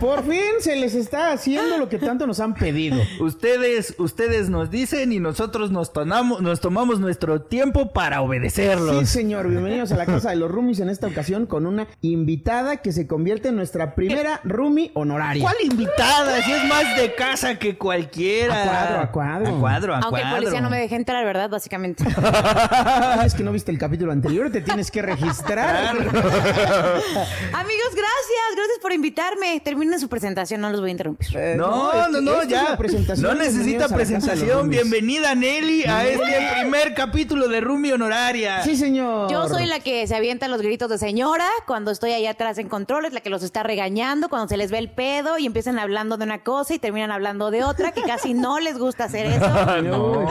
por fin se les está haciendo lo que tanto nos han pedido. Ustedes, ustedes nos dicen y nosotros nos tomamos, nos tomamos nuestro tiempo para obedecerlos. Sí, señor. Bienvenidos a la casa de los roomies en esta ocasión con una invitada que se convierte en nuestra primera roomie honoraria. ¿Cuál invitada? Si es más de casa que cualquiera. A cuadro, a cuadro. A cuadro, a Aunque el cuadro. policía no me deje entrar, ¿verdad? Básicamente. Es que no viste el capítulo anterior, te tienes que registrar. Amigos, gracias. Gracias por invitarme. Terminen su presentación, no los voy a interrumpir. Eh, No, no, no, esta es ya. No necesita presentación. Bienvenida, Nelly, a este primer capítulo de Rumi Honoraria. Sí, señor. Yo soy la que se avienta los gritos de señora cuando estoy allá atrás en controles, la que los está regañando, cuando se les ve el pedo y empiezan hablando de una cosa y terminan hablando de otra, que casi no les gusta hacer eso. no.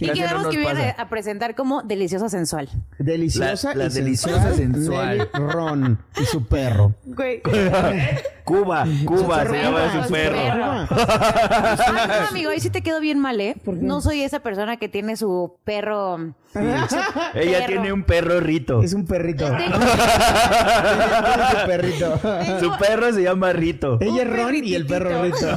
y queremos no que viene a presentar como deliciosa sensual. Deliciosa La- la y deliciosa sensual. Nelly Ron y su perro. Güey. Cuba, Cuba se llama Su su perro. Ah, no, amigo, ahí sí te quedó bien mal, ¿eh? No soy esa persona que tiene su perro. Ella Perro. tiene un perro Rito. Es un perrito. Tengo- un perrito. Su perro se llama Rito. Ella es Ron y el perro Rito.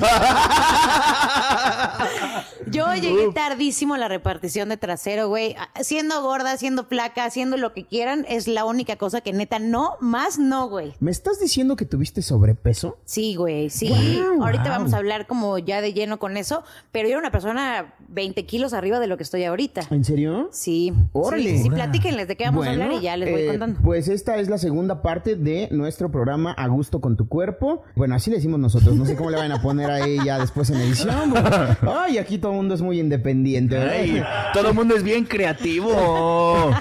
Yo llegué tardísimo a la repartición de trasero, güey. Siendo gorda, siendo flaca, haciendo lo que quieran, es la única cosa que neta no, más no, güey. ¿Me estás diciendo que tuviste sobrepeso? Sí, güey, sí. Ahorita vamos a hablar como ya de lleno con eso, pero yo era una persona 20 kilos arriba de lo que estoy ahorita. ¿En serio? Sí. Órale. Sí, sí, platíquenles de qué vamos a hablar y ya les voy eh, contando. Pues esta es la segunda parte de nuestro programa A Gusto con tu Cuerpo. Bueno, así le decimos nosotros. No sé cómo le van a poner a ella después en edición. porque- Ay, aquí todo el mundo es muy independiente. Ay, todo el mundo es bien creativo.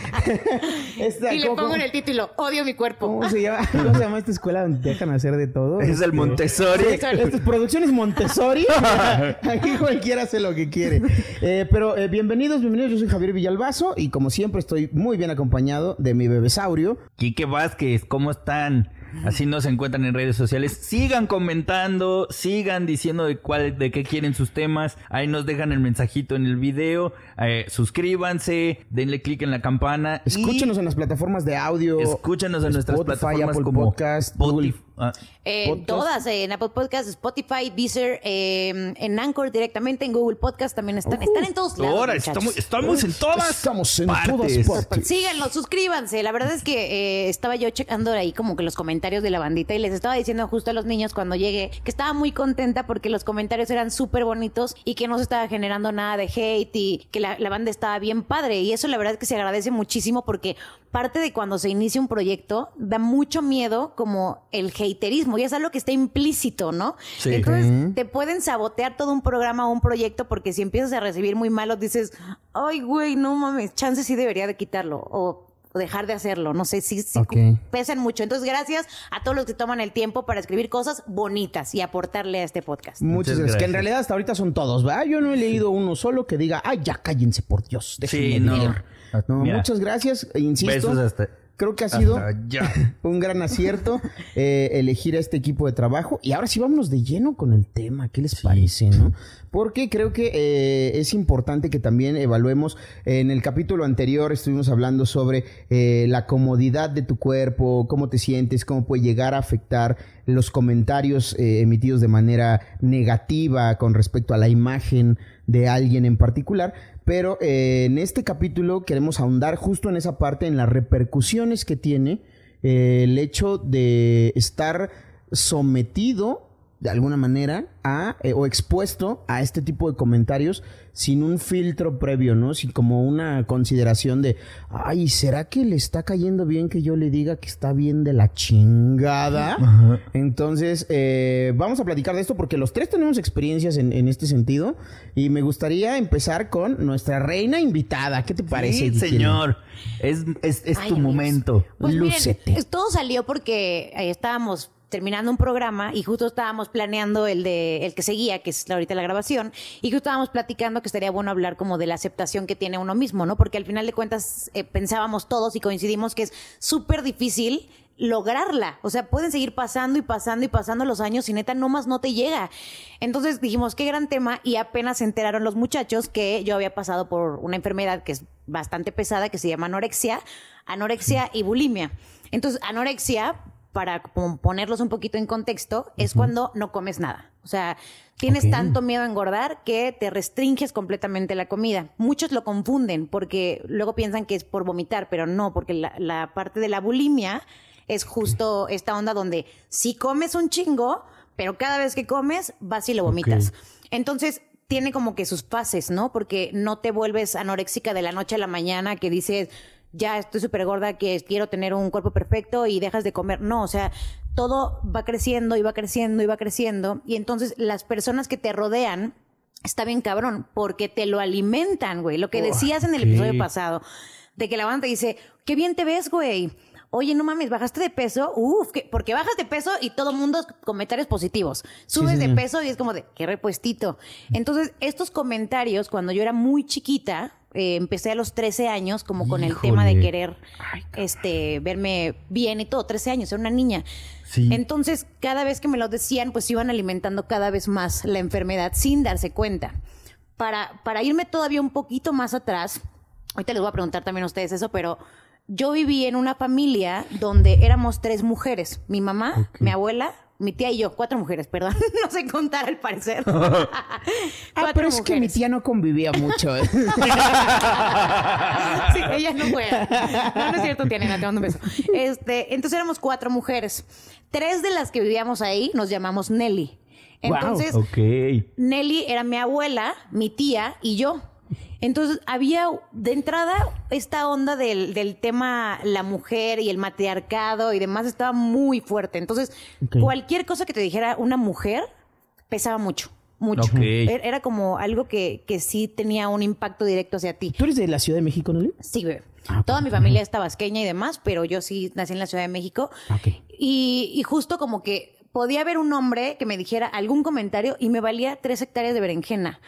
Esta- Y le ¿cómo- pongo en el título, odio mi cuerpo. ¿Cómo se llama? ¿Cómo se llama esta escuela donde te dejan hacer de todo? Es el Este, Montessori. Sí, Estas producciones Montessori. Aquí cualquiera hace lo que quiere. Eh, pero eh, bienvenidos, bienvenidos. Yo soy Javier Villalbazo y como siempre estoy muy bien acompañado de mi bebesaurio. Quique Vázquez, ¿cómo están? Así nos encuentran en redes sociales. Sigan comentando, sigan diciendo de cuál, de qué quieren sus temas. Ahí nos dejan el mensajito en el video. Eh, suscríbanse, denle click en la campana. y Escúchenos en las plataformas de audio. escúchenos en nuestras plataformas Apple como Podcast, Spotify. Google. Ah, Eh, todas, eh, en Apple Podcast, Spotify, Deezer, eh, en Anchor directamente, en Google Podcast también están. están en todos lados. ahora estamos, estamos en todas Estamos en partes. todas partes. Síganlo, suscríbanse. La verdad es que eh, estaba yo checando ahí como que los comentarios de la bandita y les estaba diciendo justo a los niños cuando llegué que estaba muy contenta porque los comentarios eran súper bonitos y que no se estaba generando nada de hate y que la, la banda estaba bien padre. Y eso la verdad es que se agradece muchísimo porque parte de cuando se inicia un proyecto da mucho miedo como el haterismo y es algo que está implícito, ¿no? Sí. Entonces te pueden sabotear todo un programa o un proyecto porque si empiezas a recibir muy malos dices, ay, güey, no mames, chance sí debería de quitarlo o o dejar de hacerlo. No sé si, si Ok. pesan mucho. Entonces, gracias a todos los que toman el tiempo para escribir cosas bonitas y aportarle a este podcast. Muchas Muchas gracias. Que en realidad hasta ahorita son todos, ¿verdad? Yo no he leído uno solo que diga, ay, ya cállense por Dios. déjenme Sí, no. leer". No, muchas gracias. e Insisto. Besos hasta. Creo que ha sido ya. un gran acierto eh, elegir a este equipo de trabajo. Y ahora sí vámonos de lleno con el tema. ¿Qué les parece, no? Porque creo que eh, es importante que también evaluemos. En el capítulo anterior estuvimos hablando sobre eh, la comodidad de tu cuerpo, cómo te sientes, cómo puede llegar a afectar los comentarios eh, emitidos de manera negativa con respecto a la imagen de alguien en particular. Pero eh, en este capítulo queremos ahondar justo en esa parte, en las repercusiones que tiene eh, el hecho de estar sometido de alguna manera a eh, o expuesto a este tipo de comentarios sin un filtro previo, ¿no? Sin como una consideración de, ay, ¿será que le está cayendo bien que yo le diga que está bien de la chingada? Entonces, eh, vamos a platicar de esto porque los tres tenemos experiencias en, en este sentido y me gustaría empezar con nuestra reina invitada. ¿Qué te parece? Sí, señor. Es, es, es Ay, tu amigos. momento. Pues Lúcete. miren, todo salió porque eh, estábamos terminando un programa y justo estábamos planeando el de el que seguía, que es ahorita la grabación, y justo estábamos platicando que estaría bueno hablar como de la aceptación que tiene uno mismo, ¿no? Porque al final de cuentas eh, pensábamos todos y coincidimos que es súper difícil lograrla. O sea, pueden seguir pasando y pasando y pasando los años y neta nomás no te llega. Entonces dijimos, qué gran tema y apenas se enteraron los muchachos que yo había pasado por una enfermedad que es bastante pesada que se llama anorexia, anorexia y bulimia. Entonces, anorexia para ponerlos un poquito en contexto, es cuando no comes nada. O sea, tienes tanto miedo a engordar que te restringes completamente la comida. Muchos lo confunden porque luego piensan que es por vomitar, pero no, porque la, parte de la bulimia es justo esta onda donde si comes un chingo, pero cada vez que comes vas y lo vomitas. Entonces, tiene como que sus fases, ¿no? Porque no te vuelves anoréxica de la noche a la mañana que dices, ya estoy súper gorda, que quiero tener un cuerpo perfecto y dejas de comer. No, o sea, todo va creciendo y va creciendo y va creciendo. Y entonces las personas que te rodean, está bien cabrón, porque te lo alimentan, güey. Lo que decías en el episodio pasado, de que la banda te dice, qué bien te ves, güey oye, no mames, bajaste de peso, uf, porque bajas de peso y todo mundo comentarios positivos. Subes de peso y es como de, qué repuestito. Entonces, estos comentarios, cuando yo era muy chiquita, eh, empecé a los 13 años como con el tema de querer este verme bien y todo, 13 años, era una niña. Entonces, cada vez que me lo decían, pues iban alimentando cada vez más la enfermedad sin darse cuenta. Para, para irme todavía un poquito más atrás, ahorita les voy a preguntar también a ustedes eso, pero yo viví en una familia donde éramos tres mujeres, mi mamá, mi abuela, mi tía y yo, cuatro mujeres, perdón, no sé contar al parecer. ah, pero es que mi tía no convivía mucho. ¿eh? sí, ella no fue. No, no es cierto, tía Nena, te mando un beso. Este, entonces éramos cuatro mujeres. Tres de las que vivíamos ahí nos llamamos Nelly. Entonces, Nelly era mi abuela, mi tía y yo. Entonces había de entrada esta onda del, tema la mujer y el matriarcado y demás estaba muy fuerte. Entonces cualquier cosa que te dijera una mujer pesaba mucho. Mucho. Era como algo que, que sí tenía un impacto directo hacia ti. ¿Tú eres de la Ciudad de México, no? Sí, güey. Ah, Toda mi familia es tabasqueña y demás, pero yo sí nací en la Ciudad de México. Y, y justo como que podía haber un hombre que me dijera algún comentario y me valía tres hectáreas de berenjena.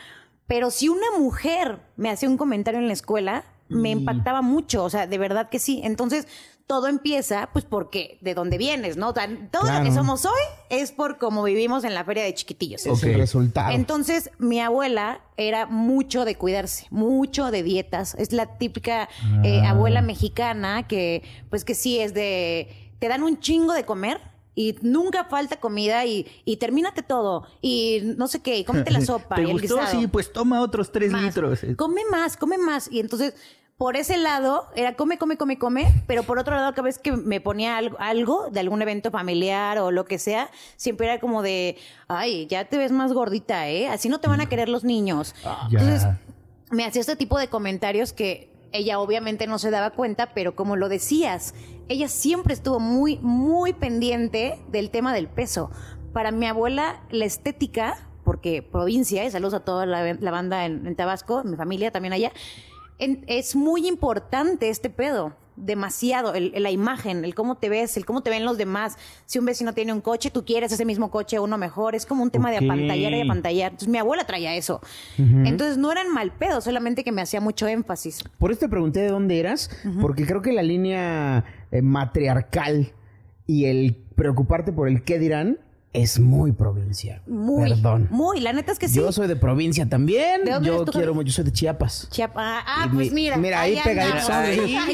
Pero si una mujer me hacía un comentario en la escuela, me impactaba mucho, o sea, de verdad que sí. Entonces, todo empieza, pues, porque de dónde vienes, ¿no? todo lo que somos hoy es por cómo vivimos en la feria de chiquitillos. Es el resultado. Entonces, mi abuela era mucho de cuidarse, mucho de dietas. Es la típica eh, ah. abuela mexicana que, pues, que sí es de, te dan un chingo de comer y nunca falta comida y, y termínate todo y no sé qué, y cómete la sopa. ¿Te y gustó? sí, pues toma otros tres litros. Come más, come más. Y entonces, por ese lado, era come, come, come, come, pero por otro lado, cada vez que me ponía algo, algo de algún evento familiar o lo que sea, siempre era como de, ay, ya te ves más gordita, ¿eh? Así no te van a querer los niños. Ah. entonces, me hacía este tipo de comentarios que ella obviamente no se daba cuenta, pero como lo decías, ella siempre estuvo muy, muy pendiente del tema del peso. Para mi abuela, la estética, porque provincia, y saludos a toda la, banda en, Tabasco, mi familia también allá, es muy importante este pedo demasiado, la imagen, el cómo te ves, el cómo te ven los demás. Si un vecino tiene un coche, tú quieres ese mismo coche, uno mejor. Es como un tema de apantallar y apantallar. Entonces mi abuela traía eso. Entonces no eran mal pedo, solamente que me hacía mucho énfasis. Por eso te pregunté de dónde eras, porque creo que la línea eh, matriarcal y el preocuparte por el qué dirán es muy provincia. Muy. Perdón. Muy, la neta es que sí. Yo soy de provincia también. yo quiero mucho, yo soy de Chiapas. Chiapas. Ah, pues mira. Mira, ahí, pegadito.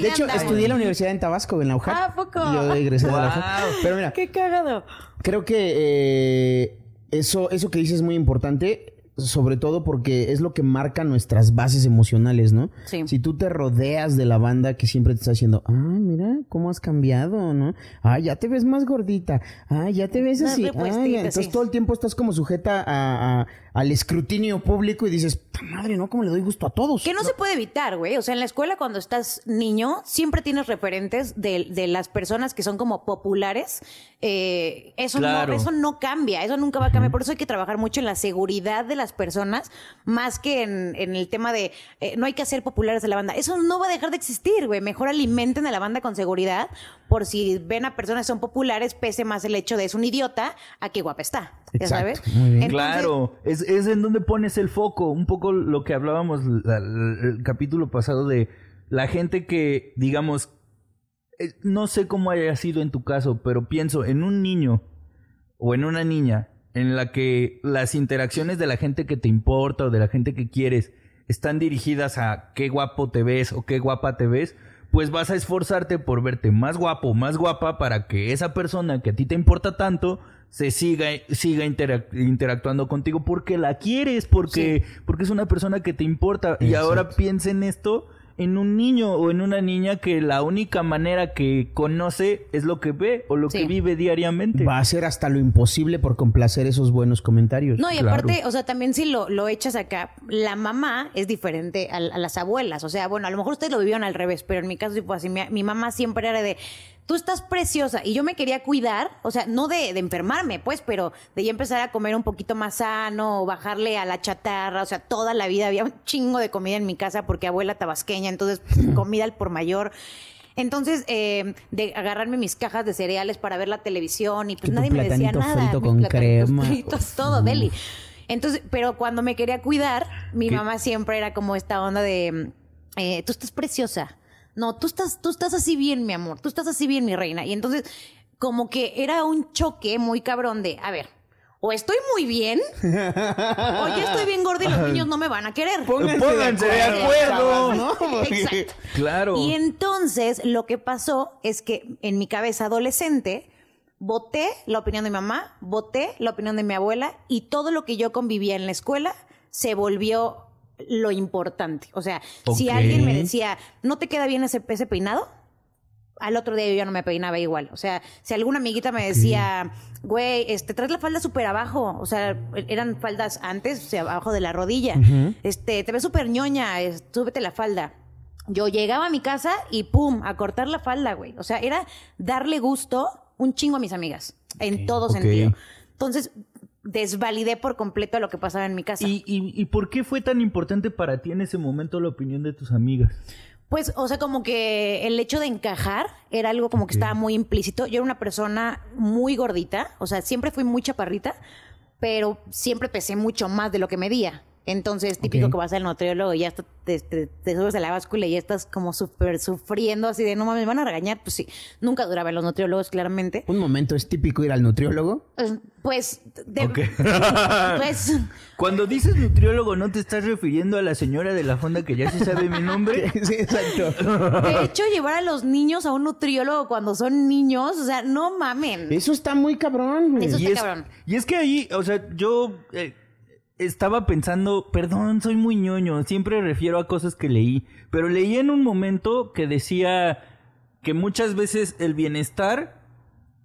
de hecho, estudié en la universidad en Tabasco, en la UJAP. Ah, poco. Yo egresé de la UJAP. Pero mira. Qué cagado. Creo que eh, eso, eso que dices es muy importante sobre todo porque es lo que marca nuestras bases emocionales, ¿no? Sí. Si tú te rodeas de la banda que siempre te está diciendo, ah, mira cómo has cambiado, ¿no? Ah, ya te ves más gordita, ah, ya te ves así, ah, entonces todo el tiempo estás como sujeta a, al escrutinio público y dices, madre, ¿no? ¿Cómo le doy gusto a todos? Que no, se puede evitar, güey. O sea, en la escuela cuando estás niño, siempre tienes referentes de, de las personas que son como populares. Eh, eso, no, eso no cambia, eso nunca va a cambiar. Por eso hay que trabajar mucho en la seguridad de las personas, más que en, en el tema de eh, no hay que hacer populares de la banda. Eso no va a dejar de existir, güey. Mejor alimenten a la banda con seguridad, por si ven a personas que son populares, pese más el hecho de es un idiota a qué guapa está. ¿Ya sabes? claro, es, es, en donde pones el foco. Un poco lo que hablábamos el capítulo pasado de la gente que, digamos, eh, no sé cómo haya sido en tu caso, pero pienso en un niño o en una niña en la que las interacciones de la gente que te importa o de la gente que quieres están dirigidas a qué guapo te ves o qué guapa te ves, pues vas a esforzarte por verte más guapo, más guapa para que esa persona que a ti te importa tanto se siga, siga interactuando contigo porque la quieres, porque, porque es una persona que te importa. Y ahora piensa en esto en un niño o en una niña que la única manera que conoce es lo que ve o lo que vive diariamente. Va a hacer hasta lo imposible por complacer esos buenos comentarios. No, y aparte, o sea, también si lo, lo echas acá, la mamá es diferente a, las abuelas. O sea, bueno, a lo mejor ustedes lo vivieron al revés, pero en mi caso, pues así, mi mamá siempre era de tú estás preciosa. Y yo me quería cuidar, o sea, no de, enfermarme, pues, pero de ya empezar a comer un poquito más sano, bajarle a la chatarra, o sea, toda la vida había un chingo de comida en mi casa porque abuela tabasqueña, entonces comida al por mayor. Entonces, eh, de agarrarme mis cajas de cereales para ver la televisión y pues nadie me decía nada. Frito con crema. Fritos, todo, deli. Entonces, pero cuando me quería cuidar, mi mamá siempre era como esta onda de, eh, tú estás preciosa no, tú estás, tú estás así bien, mi amor, tú estás así bien, mi reina. Y entonces, como que era un choque muy cabrón de, a ver, o estoy muy bien, o ya estoy bien gorda y los niños no me van a querer. Pónganse, de acuerdo. ¿no? Exacto. Claro. Y entonces lo que pasó es que en mi cabeza adolescente voté la opinión de mi mamá, voté la opinión de mi abuela y todo lo que yo convivía en la escuela se volvió lo importante. O sea, si alguien me decía, ¿no te queda bien ese, ese peinado? Al otro día yo ya no me peinaba igual. O sea, si alguna amiguita me decía, güey, este, traes la falda súper abajo. O sea, eran faldas antes, o sea, abajo de la rodilla. Este, te ves súper ñoña, súbete la falda. Yo llegaba a mi casa y pum, a cortar la falda, güey. O sea, era darle gusto un chingo a mis amigas. En todo sentido. Entonces, desvalidé por completo lo que pasaba en mi casa. ¿Y, y, por qué fue tan importante para ti en ese momento la opinión de tus amigas? Pues, o sea, como que el hecho de encajar era algo como que estaba muy implícito. Yo era una persona muy gordita, o sea, siempre fui muy chaparrita, pero siempre pesé mucho más de lo que medía. Entonces, típico que vas al nutriólogo y ya te, te, subes a la báscula y ya estás como súper sufriendo, así de no mames, me van a regañar. Pues sí, nunca duraban los nutriólogos, claramente. Un momento, ¿es típico ir al nutriólogo? Pues, de, pues. Cuando dices nutriólogo, ¿no te estás refiriendo a la señora de la fonda que ya se sabe mi nombre? sí, exacto. De hecho, llevar a los niños a un nutriólogo cuando son niños, o sea, no mamen. Eso está muy cabrón, Eso está cabrón. Y es que ahí, o sea, yo. Eh, estaba pensando, perdón, soy muy ñoño, siempre refiero a cosas que leí, pero leí en un momento que decía que muchas veces el bienestar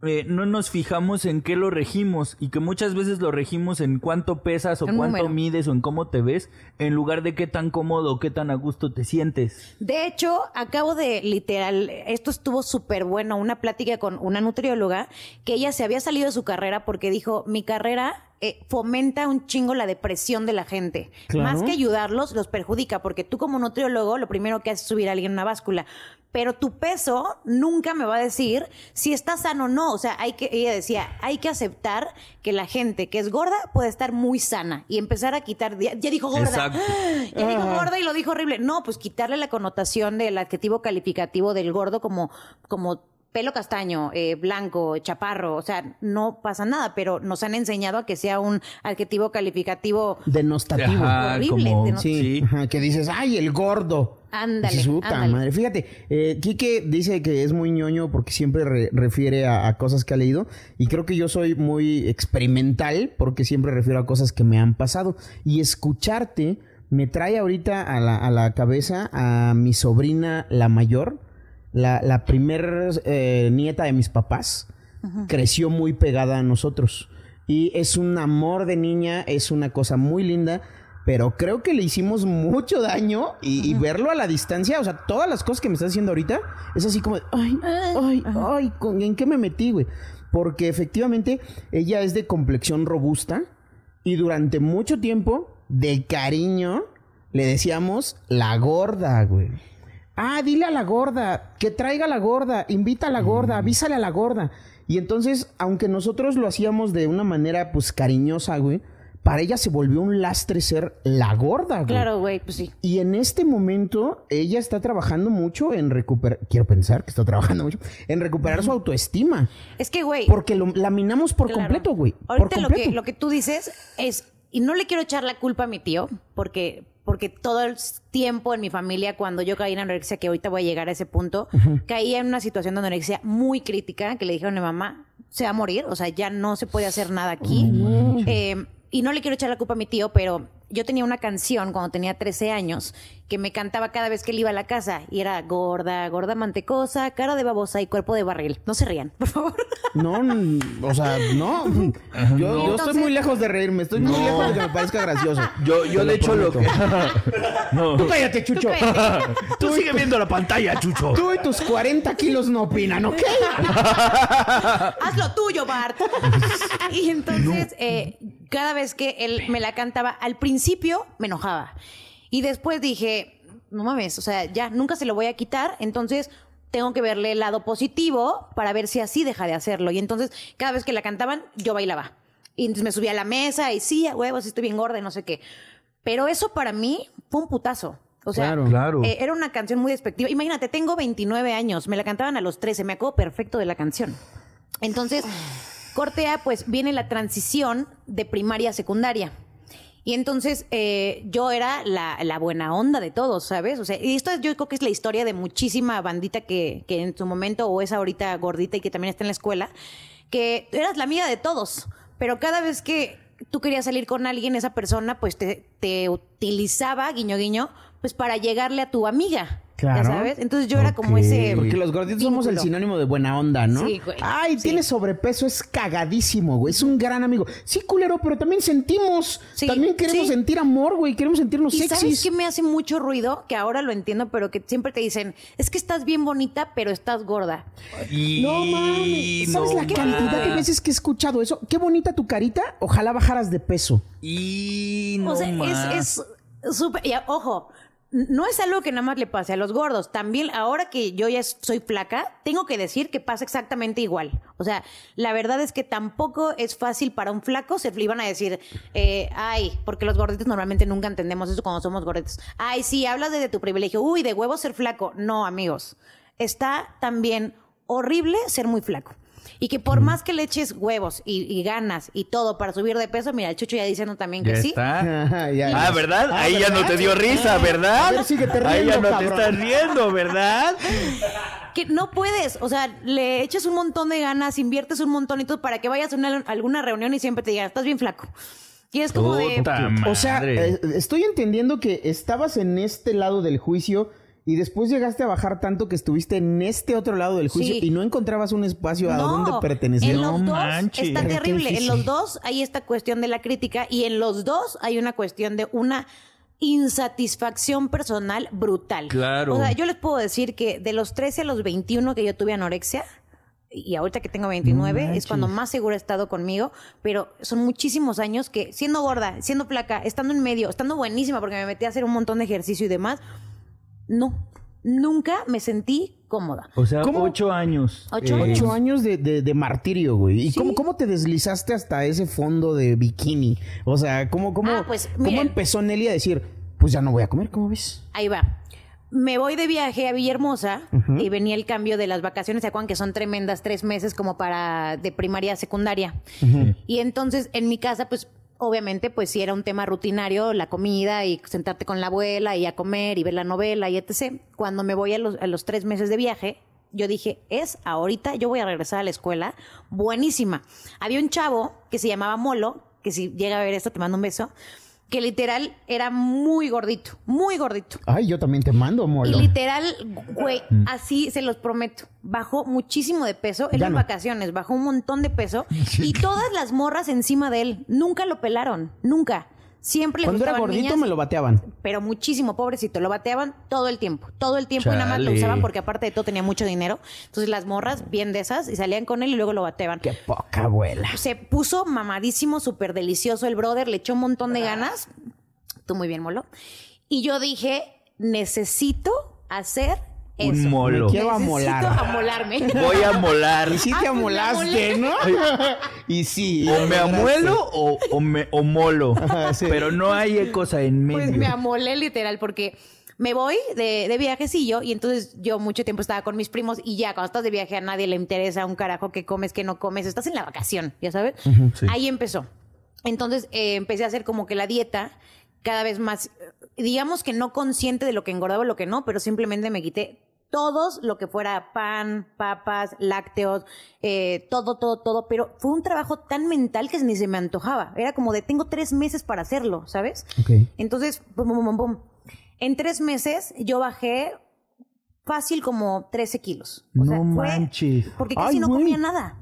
eh, no nos fijamos en qué lo regimos y que muchas veces lo regimos en cuánto pesas o cuánto mides o en cómo te ves en lugar de qué tan cómodo o qué tan a gusto te sientes. De hecho, acabo de literal, esto estuvo súper bueno, una plática con una nutrióloga que ella se había salido de su carrera porque dijo, mi carrera eh, fomenta un chingo la depresión de la gente. Más que ayudarlos, los perjudica, porque tú como nutriólogo lo primero que haces es subir a alguien una báscula. Pero tu peso nunca me va a decir si está sano o no. O sea, hay que, ella decía, hay que aceptar que la gente que es gorda puede estar muy sana y empezar a quitar, ya, dijo gorda, ya dijo gorda y lo dijo horrible. No, pues quitarle la connotación del adjetivo calificativo del gordo como, como pelo castaño, eh, blanco, chaparro, o sea, no pasa nada, pero nos han enseñado a que sea un adjetivo calificativo denostativo, horrible, sí, que dices, ay, el gordo. Ándale, madre. Fíjate, eh, Quique dice que es muy ñoño porque siempre refiere a, cosas que ha leído y creo que yo soy muy experimental porque siempre refiero a cosas que me han pasado y escucharte me trae ahorita a la, a la cabeza a mi sobrina la mayor la, la primer eh, nieta de mis papás creció muy pegada a nosotros. Y es un amor de niña, es una cosa muy linda, pero creo que le hicimos mucho daño y, verlo a la distancia, o sea, todas las cosas que me estás haciendo ahorita, es así como, ay, ay, ay, ¿en qué me metí, güey? Porque efectivamente ella es de complexión robusta y durante mucho tiempo, de cariño, le decíamos la gorda, güey. Ah, dile a la gorda, que traiga a la gorda, invita a la gorda, mm. avísale a la gorda. Y entonces, aunque nosotros lo hacíamos de una manera, pues, cariñosa, güey, para ella se volvió un lastre ser la gorda, güey. Claro, güey, pues sí. Y en este momento, ella está trabajando mucho en recuperar, quiero pensar que está trabajando mucho, en recuperar su autoestima. Es que, güey. Porque lo laminamos por completo, güey. Ahorita Lo, que, lo que tú dices es, y no le quiero echar la culpa a mi tío, porque porque todo el tiempo en mi familia, cuando yo caí en anorexia, que ahorita voy a llegar a ese punto, caí en una situación de anorexia muy crítica, que le dijeron a mi mamá, se va a morir, o sea, ya no se puede hacer nada aquí. Eh, y no le quiero echar la culpa a mi tío, pero yo tenía una canción cuando tenía 13 años que me cantaba cada vez que él iba a la casa y era gorda, gorda mantecosa, cara de babosa y cuerpo de barril. No se rían, por favor. No, o sea, no. Yo, yo estoy muy lejos de reírme, estoy muy lejos de que me parezca gracioso. Yo, yo Te de hecho lo que... no. Tú cállate, Chucho. Tú sigue viendo la pantalla, Chucho. Tú y tus 40 kilos no opinan, ¿ok? Haz lo tuyo, Bart. y entonces, eh, cada vez que él me la cantaba, al principio me enojaba. Y después dije, no mames, o sea, ya nunca se lo voy a quitar, entonces tengo que verle el lado positivo para ver si así deja de hacerlo. Y entonces, cada vez que la cantaban, yo bailaba. Y entonces me subía a la mesa y sí, a huevos, estoy bien gorda y no sé qué. Pero eso para mí fue un putazo. O sea, Claro. Claro. eh, era una canción muy despectiva. Imagínate, tengo 29 años, me la cantaban a los 13, me acuerdo perfecto de la canción. Entonces, cortea, pues viene la transición de primaria a secundaria. Y entonces eh, yo era la, la buena onda de todos, ¿sabes? O sea, y esto es- yo creo que es la historia de muchísima bandita que, que en su momento, o es ahorita gordita y que también está en la escuela, que eras la amiga de todos, pero cada vez que tú querías salir con alguien, esa persona pues te, te utilizaba, guiño guiño, pues para llegarle a tu amiga. Claro. ¿Ya sabes? Entonces yo era como ese... Porque los gorditos somos el sinónimo de buena onda, ¿no? Sí, güey. Ay, Sí. tiene sobrepeso, es cagadísimo, güey. Es un gran amigo. Sí, culero, pero también sentimos. Sí, también queremos sí. sentir amor, güey. Queremos sentirnos ¿Y sabes sexys. qué me hace mucho ruido? Que ahora lo entiendo, pero que siempre te dicen, es que estás bien bonita, pero estás gorda. Y... No mames. ¿Sabes no la cantidad de veces que he escuchado eso? Qué bonita tu carita. Ojalá bajaras de peso. Y no o sea, es es súper... y, ojo, no es algo que nada más le pase a los gordos. También, ahora que yo ya soy flaca, tengo que decir que pasa exactamente igual. O sea, la verdad es que tampoco es fácil para un flaco. Se iban a decir, eh, ay, porque los gorditos normalmente nunca entendemos eso cuando somos gorditos. Ay, sí, hablas desde tu privilegio. Uy, de huevo ser flaco. No, amigos. Está también horrible ser muy flaco. Y que por más que le eches huevos y, y ganas y todo para subir de peso, mira, el Chucho ya diciendo también que Ya sí. está. Ajá, ya. Ah, ¿verdad? Ah, Ahí ya no ¿verdad? te dio risa, ¿verdad? A ver, síguete Ahí ya no te estás riendo, ¿verdad? que no puedes, o sea, le echas un montón de ganas, inviertes un montón y todo para que vayas a una- alguna reunión y siempre te digan, estás bien flaco. Y es como de... O sea, eh, estoy entendiendo que estabas en este lado del juicio y después llegaste a bajar tanto que estuviste en este otro lado del juicio Sí. y no encontrabas un espacio a No, donde pertenecías. En los No dos manches. está terrible. En los dos hay esta cuestión de la crítica y en los dos hay una cuestión de una insatisfacción personal brutal. Claro. O sea, yo les puedo decir que de los 13 a los 21 que yo tuve anorexia, y ahorita que tengo 29, es cuando más segura he estado conmigo, pero son muchísimos años que siendo gorda, siendo flaca, estando en medio, estando buenísima porque me metí a hacer un montón de ejercicio y demás, no, nunca me sentí cómoda. O sea, ¿Cómo? ocho años. Ocho Eh, años. Ocho años de, de- de martirio, güey. ¿Y Sí. cómo, cómo te deslizaste hasta ese fondo de bikini? O sea, ¿cómo, cómo, Ah, pues, ¿cómo miren. empezó Nelly a decir, pues ya no voy a comer, ¿cómo ves? Ahí va. Me voy de viaje a Villahermosa y venía el cambio de las vacaciones. ¿Se acuerdan que son tremendas tres meses como para de primaria a secundaria? Y entonces en mi casa, pues obviamente, pues sí era un tema rutinario, la comida y sentarte con la abuela y a comer y ver la novela y etc. Cuando me voy a los, a los tres meses de viaje, yo dije, es ahorita, yo voy a regresar a la escuela. Buenísima. Había un chavo que se llamaba Molo, que si llega a ver esto, te mando un beso, que literal era muy gordito, muy gordito. Ay, yo también te mando, Y molo. literal, güey, así se los prometo. Bajó muchísimo de peso. Ya en no. vacaciones bajó un montón de peso. Y todas las morras encima de él. Nunca lo pelaron. Nunca. Siempre le Cuando era gordito niñas, me lo bateaban. Pero muchísimo, pobrecito. Lo bateaban todo el tiempo. Todo el tiempo y nada más lo usaban porque aparte de todo tenía mucho dinero. Entonces las morras, bien de esas, y salían con él y luego lo bateaban. Qué poca abuela. Se puso mamadísimo, súper delicioso el brother, le echó un montón de ganas. Tú muy bien, Molo. Y yo dije, necesito hacer Un eso. molo. Me quiero Necesito amolar. amolarme. Voy a molar. Y sí Ah, te pues amolaste. ¿no? y sí. O me amuelo o, o me o molo. Ajá, sí. Pero no hay cosa en medio. Pues me amolé literal porque me voy de, de viajecillo y entonces yo mucho tiempo estaba con mis primos y ya cuando estás de viaje a nadie le interesa un carajo que comes, que no comes, estás en la vacación, ya sabes. sí. Ahí empezó. Entonces eh, empecé a hacer como que la dieta cada vez más digamos que no consciente de lo que engordaba o lo que no, pero simplemente me quité todos lo que fuera pan, papas, lácteos, eh, todo, todo, todo, pero fue un trabajo tan mental que ni se me antojaba. Era como de tengo tres meses para hacerlo, ¿sabes? Entonces, pum, pum, pum. En tres meses yo bajé fácil como 13 kilos. O No sea, fue- manches. Porque casi Ay, no comía nada.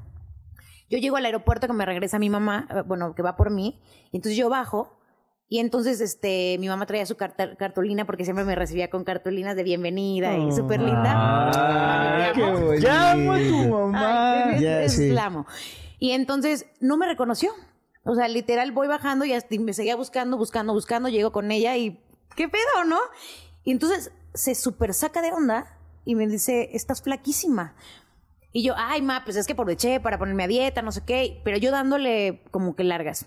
Yo llego al aeropuerto que me regresa mi mamá, eh, bueno, que va por mí, y entonces yo bajo, y entonces este, mi mamá traía su carta- cartulina porque siempre me recibía con cartulinas de bienvenida y súper linda. Ay, qué bonito. Ya amo a tu mamá. Ay, Ya, es- sí. amo. Y entonces no me reconoció. O sea, literal voy bajando y hasta- me seguía buscando, buscando, buscando, llego con ella y ¿qué pedo, no? Y entonces se super saca de onda y me dice, estás flaquísima. Y yo, ay, ma, pues es que aproveché para ponerme a dieta, no sé qué, pero yo dándole como que largas.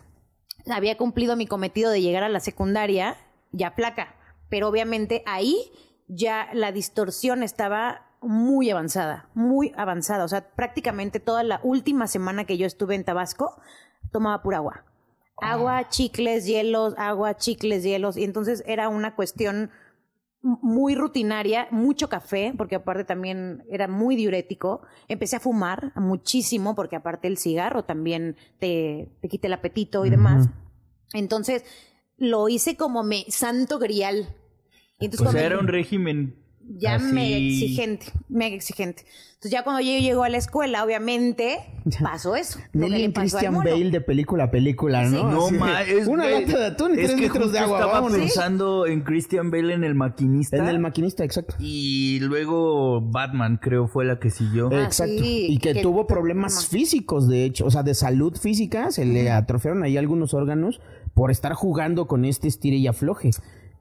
Había cumplido mi cometido de llegar a la secundaria ya flaca, pero obviamente ahí ya la distorsión estaba muy avanzada, muy avanzada. O sea, prácticamente toda la última semana que yo estuve en Tabasco, tomaba pura agua. Agua, chicles, hielos, agua, chicles, hielos. Y entonces era una cuestión muy rutinaria, mucho café, porque aparte también era muy diurético. Empecé a fumar muchísimo, porque aparte el cigarro también te, te quita el apetito y demás. Entonces lo hice como me santo grial. Entonces O sea, era un régimen ya así- mega exigente, mega exigente. Entonces ya cuando yo llego a la escuela, obviamente pasó eso. Nelly le pasó Christian. Bale de película a película, ¿no? Sí. No, ma, es Una güey, lata de atún y es tres que litros de agua, Estaba vámonos. pensando en Christian Bale en el maquinista. En el maquinista, exacto. y luego Batman, creo, fue la que siguió. Ah, Exacto. sí, y que, que tuvo problemas. físicos, de hecho, o sea, de salud física, se le atrofiaron ahí algunos órganos por estar jugando con este estire y afloje.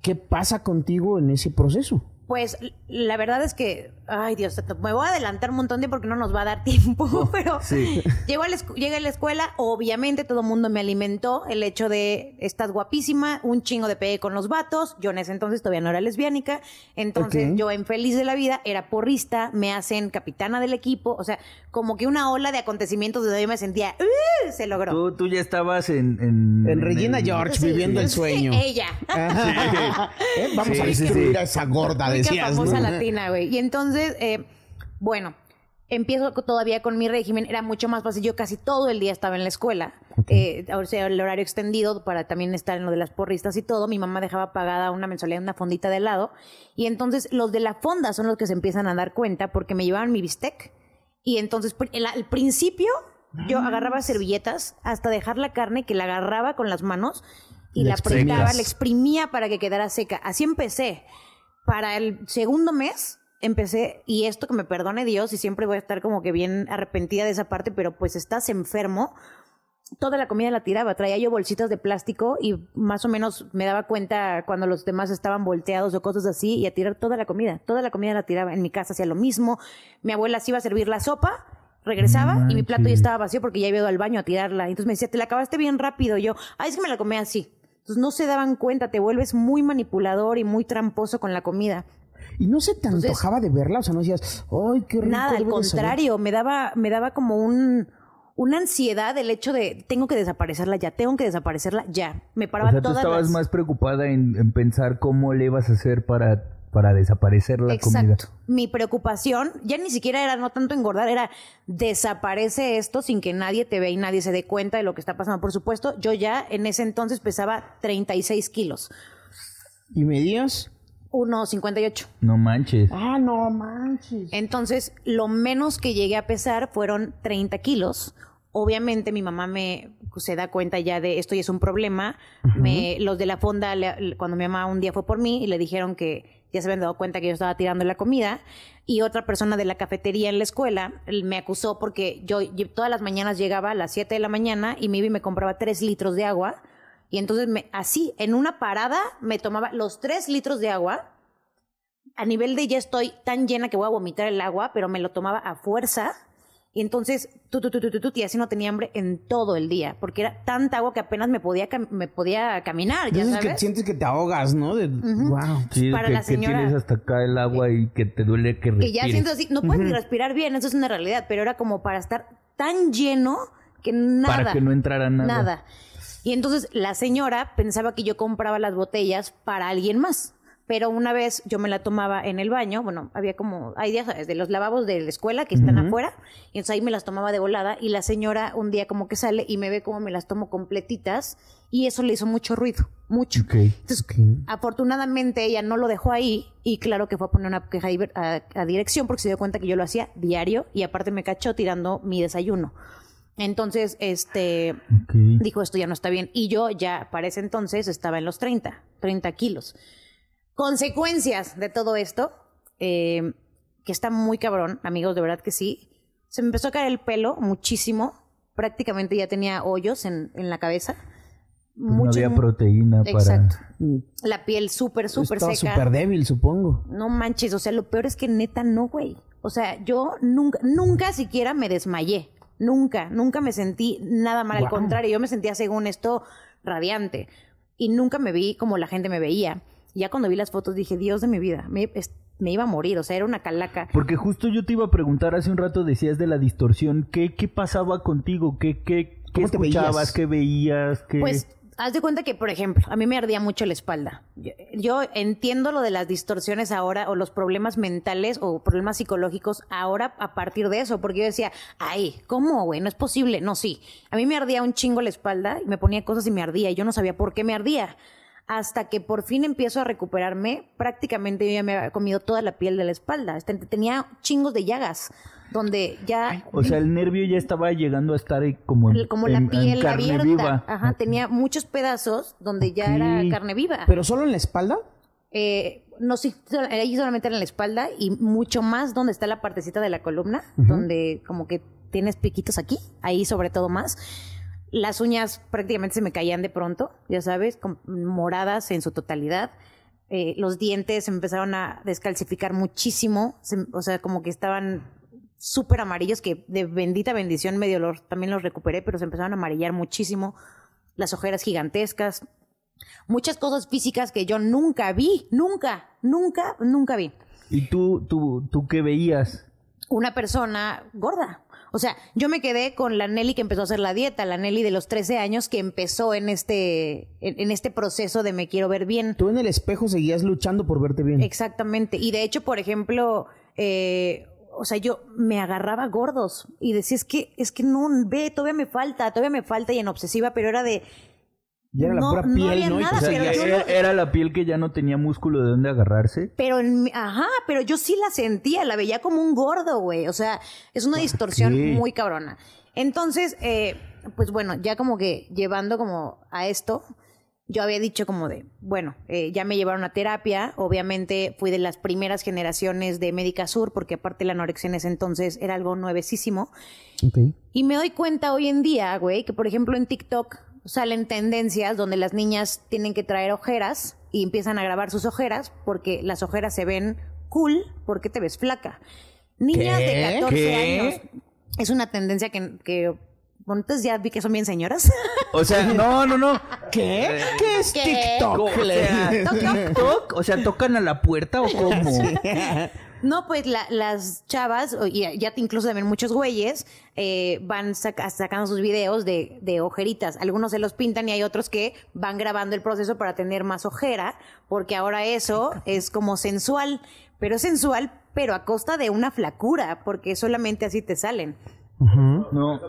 ¿Qué pasa contigo en ese proceso? Pues la verdad es que, ay Dios, me voy a adelantar un montón de porque no nos va a dar tiempo, pero Sí. llego a la escu- llegué a la escuela, obviamente todo el mundo me alimentó el hecho de estás guapísima, un chingo de pegue con los vatos, yo en ese entonces todavía no era lesbiánica, entonces yo en feliz de la vida era porrista, me hacen capitana del equipo, o sea, como que una ola de acontecimientos de donde yo me sentía, "Uh", se logró. Tú, tú ya estabas en... En, En Regina el- George, Sí, viviendo el sí, sueño. Ella. ¿Eh? Vamos Sí, a destruir sí. a esa gorda, decías. famosa ¿no? latina, güey. Y entonces, eh, bueno, empiezo todavía con mi régimen. Era mucho más fácil. Yo casi todo el día estaba en la escuela. Eh, o sea, el horario extendido para también estar en lo de las porristas y todo. Mi mamá dejaba pagada una mensualidad, una fondita de helado. Y entonces los de la fonda son los que se empiezan a dar cuenta porque me llevaban mi bistec. Y entonces, el- al principio, yo Ah. agarraba servilletas hasta dejar la carne que la agarraba con las manos y La la apretaba, la exprimía para que quedara seca. Así empecé. Para el segundo mes empecé, y esto que me perdone Dios, y siempre voy a estar como que bien arrepentida de esa parte, pero pues estás enfermo. Toda la comida la tiraba, traía yo bolsitas de plástico y más o menos me daba cuenta cuando los demás estaban volteados o cosas así y a tirar toda la comida, toda la comida la tiraba. En mi casa hacía lo mismo. Mi abuela se iba a servir la sopa, regresaba y mi plato ya estaba vacío porque ya había ido al baño a tirarla. Entonces me decía, te la acabaste bien rápido. Y yo, ay, es que me la comí así. Entonces no se daban cuenta, te vuelves muy manipulador y muy tramposo con la comida. Y no se te Entonces- antojaba de verla, o sea, no decías, ¡ay, qué rico! Nada, al debe de saber". contrario, me daba, me daba como un, una ansiedad el hecho de tengo que desaparecerla ya, tengo que desaparecerla ya. Me O paraba sea, tú todas estabas las... más preocupada en, en pensar cómo le ibas a hacer para, para desaparecer la comida. Exacto. Mi preocupación ya ni siquiera era no tanto engordar, era desaparece esto sin que nadie te vea y nadie se dé cuenta de lo que está pasando. Por supuesto, yo ya en ese entonces pesaba 36 kilos, ¿Y medías? 1,58. No manches. Ah, no manches. Entonces, lo menos que llegué a pesar fueron 30 kilos. Obviamente mi mamá me se da cuenta ya de esto y es un problema. Me- los de la fonda, le- cuando mi mamá un día fue por mí y le dijeron que ya se habían dado cuenta que yo estaba tirando la comida y otra persona de la cafetería en la escuela me acusó porque yo, yo todas las mañanas llegaba a las 7 de la mañana y me iba y me compraba 3 litros de agua y entonces me, así en una parada me tomaba los 3 litros de agua a nivel de ya estoy tan llena que voy a vomitar el agua, pero me lo tomaba a fuerza. Y entonces, tu, tu, tu, tu, tu, y así no tenía hambre en todo el día, porque era tanta agua que apenas me podía, cam- me podía caminar, ya Entonces que sabes. sientes que te ahogas, ¿no? De, Wow. Sí, para que, la que señora- tienes hasta acá el agua y que te duele que Que respires. ya siento así, no puedes ni respirar bien, eso es una realidad, pero era como para estar tan lleno que nada. Para que no entrara nada. Nada. Y entonces la señora pensaba que yo compraba las botellas para alguien más. Pero una vez yo me la tomaba en el baño, bueno, había como, hay días, ¿sabes? De los lavabos de la escuela que están afuera, y entonces ahí me las tomaba de volada, y la señora un día como que sale y me ve como me las tomo completitas, y eso le hizo mucho ruido, mucho. Ok. Entonces, afortunadamente ella no lo dejó ahí, y claro que fue a poner una queja a dirección porque se dio cuenta que yo lo hacía diario, y aparte me cachó tirando mi desayuno. Entonces, este, dijo esto ya no está bien. Y yo ya para ese entonces estaba en los 30, 30 kilos. Consecuencias de todo esto, eh, que está muy cabrón, amigos, de verdad que sí. Se me empezó a caer el pelo muchísimo. Prácticamente ya tenía hoyos en, en la cabeza. Pues no Mucho- había proteína para... Exacto. Mm, La piel súper, súper Estaba seca. súper débil, supongo. No manches, o sea, lo peor es que neta no, güey. O sea, yo nunca, nunca siquiera me desmayé. Nunca, nunca me sentí nada mal. Al contrario, yo me sentía según esto radiante. Y nunca me vi como la gente me veía. Ya cuando vi las fotos dije, Dios de mi vida, me, es- me iba a morir. O sea, era una calaca. Porque justo yo te iba a preguntar hace un rato, decías de la distorsión, ¿qué, qué pasaba contigo? ¿Qué, qué, qué ¿Cómo te escuchabas? veías? ¿Qué veías? ¿Qué... Pues haz de cuenta que, por ejemplo, a mí me ardía mucho la espalda. Yo, entiendo lo de las distorsiones ahora o los problemas mentales o problemas psicológicos ahora a partir de eso, porque yo decía, ay, ¿cómo, güey? No es posible. No, sí. A mí me ardía un chingo la espalda y me ponía cosas y me ardía y yo no sabía por qué me ardía. Hasta que por fin empiezo a recuperarme, prácticamente yo ya me había comido toda la piel de la espalda. Tenía chingos de llagas, donde ya o sea, el nervio ya estaba llegando a estar como, en, como la en- en piel carne abierta. viva. Ajá, tenía muchos pedazos donde ya era carne viva. ¿Pero solo en la espalda? Eh, no, sí, ahí solamente era en la espalda y mucho más donde está la partecita de la columna, donde como que tienes piquitos aquí, ahí sobre todo más. Las uñas prácticamente se me caían de pronto, ya sabes, moradas en su totalidad. Eh, los dientes se empezaron a descalcificar muchísimo, se- o sea, como que estaban súper amarillos, que de bendita bendición medio los, también los recuperé, pero se empezaron a amarillar muchísimo. Las ojeras gigantescas, muchas cosas físicas que yo nunca vi, nunca, nunca, nunca vi. ¿Y tú, tú, tú qué veías? Una persona gorda. O sea, yo me quedé con la Nelly que empezó a hacer la dieta, la Nelly de los 13 años que empezó en este, en, en este proceso de me quiero ver bien. Tú en el espejo seguías luchando por verte bien. Exactamente. Y de hecho, por ejemplo, eh, o sea, yo me agarraba gordos y decía, es que, es que no, ve, todavía me falta, todavía me falta y en obsesiva, pero era de, Y era la no- pura no piel, había ¿no? Y nada, O sea, pero no- era, la piel que ya no tenía músculo de dónde agarrarse. Pero en ajá, pero yo sí la sentía, la veía como un gordo, güey. O sea, es una distorsión Ok. muy cabrona. Entonces, eh, pues bueno, ya como que llevando como a esto, yo había dicho como de, bueno, eh, ya me llevaron a terapia, obviamente fui de las primeras generaciones de Médica Sur, porque aparte la anorexia en ese entonces era algo nuevecísimo. Y me doy cuenta hoy en día, güey, que por ejemplo en TikTok salen tendencias donde las niñas tienen que traer ojeras y empiezan a grabar sus ojeras porque las ojeras se ven cool porque te ves flaca. Niñas ¿Qué? de 14 ¿Qué? años. Es una tendencia que, que bueno, entonces ya vi que son bien señoras. O sea, no, no, no. ¿Qué? ¿Qué es ¿Qué? TikTok? O sea, ¿TikTok? O sea, ¿tocan a la puerta o cómo? No, pues la- las chavas, o- y ya incluso también muchos güeyes, eh, van saca- sacando sus videos de, de ojeritas. Algunos se los pintan y hay otros que van grabando el proceso para tener más ojera, porque ahora eso es como sensual, pero es sensual, pero a costa de una flacura, porque solamente así te salen. No.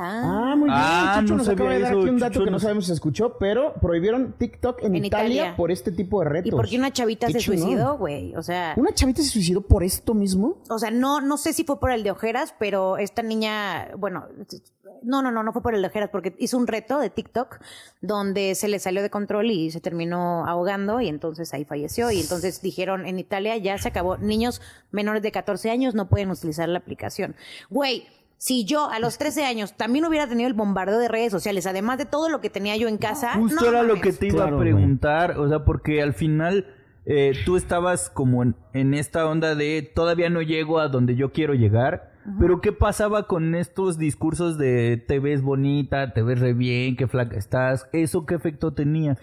Ah, Ah, muy bien. Ah, Chucho no nos acaba de dar eso, aquí un dato Chucho que no sabemos si se escuchó, pero prohibieron TikTok en, En Italia, Italia. por este tipo de retos. ¿y por qué una chavita Qué se chingón. suicidó, güey? O sea... ¿Una chavita se suicidó por esto mismo? O sea, no, no sé si fue por el de ojeras, pero esta niña, bueno, no, no, no, no fue por el de ojeras, porque hizo un reto de TikTok donde se le salió de control y se terminó ahogando y entonces ahí falleció. Y entonces dijeron, en Italia ya se acabó, niños menores de 14 años no pueden utilizar la aplicación. Güey. Si yo a los 13 años también hubiera tenido el bombardeo de redes sociales, además de todo lo que tenía yo en casa, Justo no era lo que te iba Claro, a preguntar, o sea, porque al final eh, tú estabas como en, en esta onda de todavía no llego a donde yo quiero llegar, pero ¿qué pasaba con estos discursos de te ves bonita, te ves re bien, qué flaca estás? ¿Eso qué efecto tenía?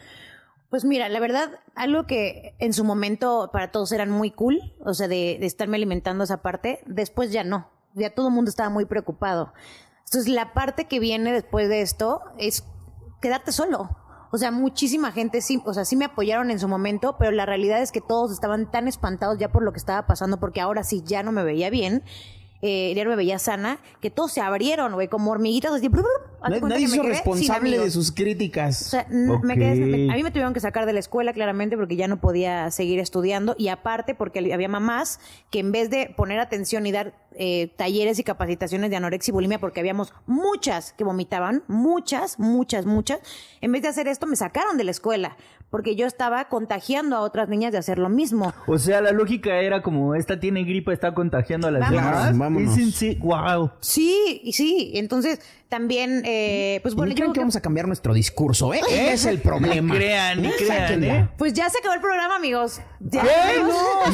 Pues mira, la verdad, algo que en su momento para todos eran muy cool, o sea, de, de estarme alimentando esa parte, después ya no. Ya todo el mundo estaba muy preocupado. Entonces, la parte que viene después de esto es quedarte solo. O sea, muchísima gente sí, o sea, sí me apoyaron en su momento, pero la realidad es que todos estaban tan espantados ya por lo que estaba pasando, porque ahora sí ya no me veía bien eh, ya no me veía sana, que todos se abrieron, güey, como hormiguitas así. Nadie hizo responsable de sus críticas. O sea, me quedé, a mí me tuvieron que sacar de la escuela claramente porque ya no podía seguir estudiando y aparte porque había mamás que en vez de poner atención y dar eh, talleres y capacitaciones de anorexia y bulimia porque habíamos muchas que vomitaban, muchas, muchas, muchas, en vez de hacer esto me sacaron de la escuela porque yo estaba contagiando a otras niñas de hacer lo mismo. O sea, la lógica era como, esta tiene gripa, está contagiando a las demás. Vámonos. Sí, wow. Sí, sí, entonces también, eh, pues bueno, yo que, vamos a cambiar nuestro discurso, ¿eh? es el problema. Ni crean, ni crean, ¿eh? Pues ya se acabó el programa, amigos. Ya. ¿Qué?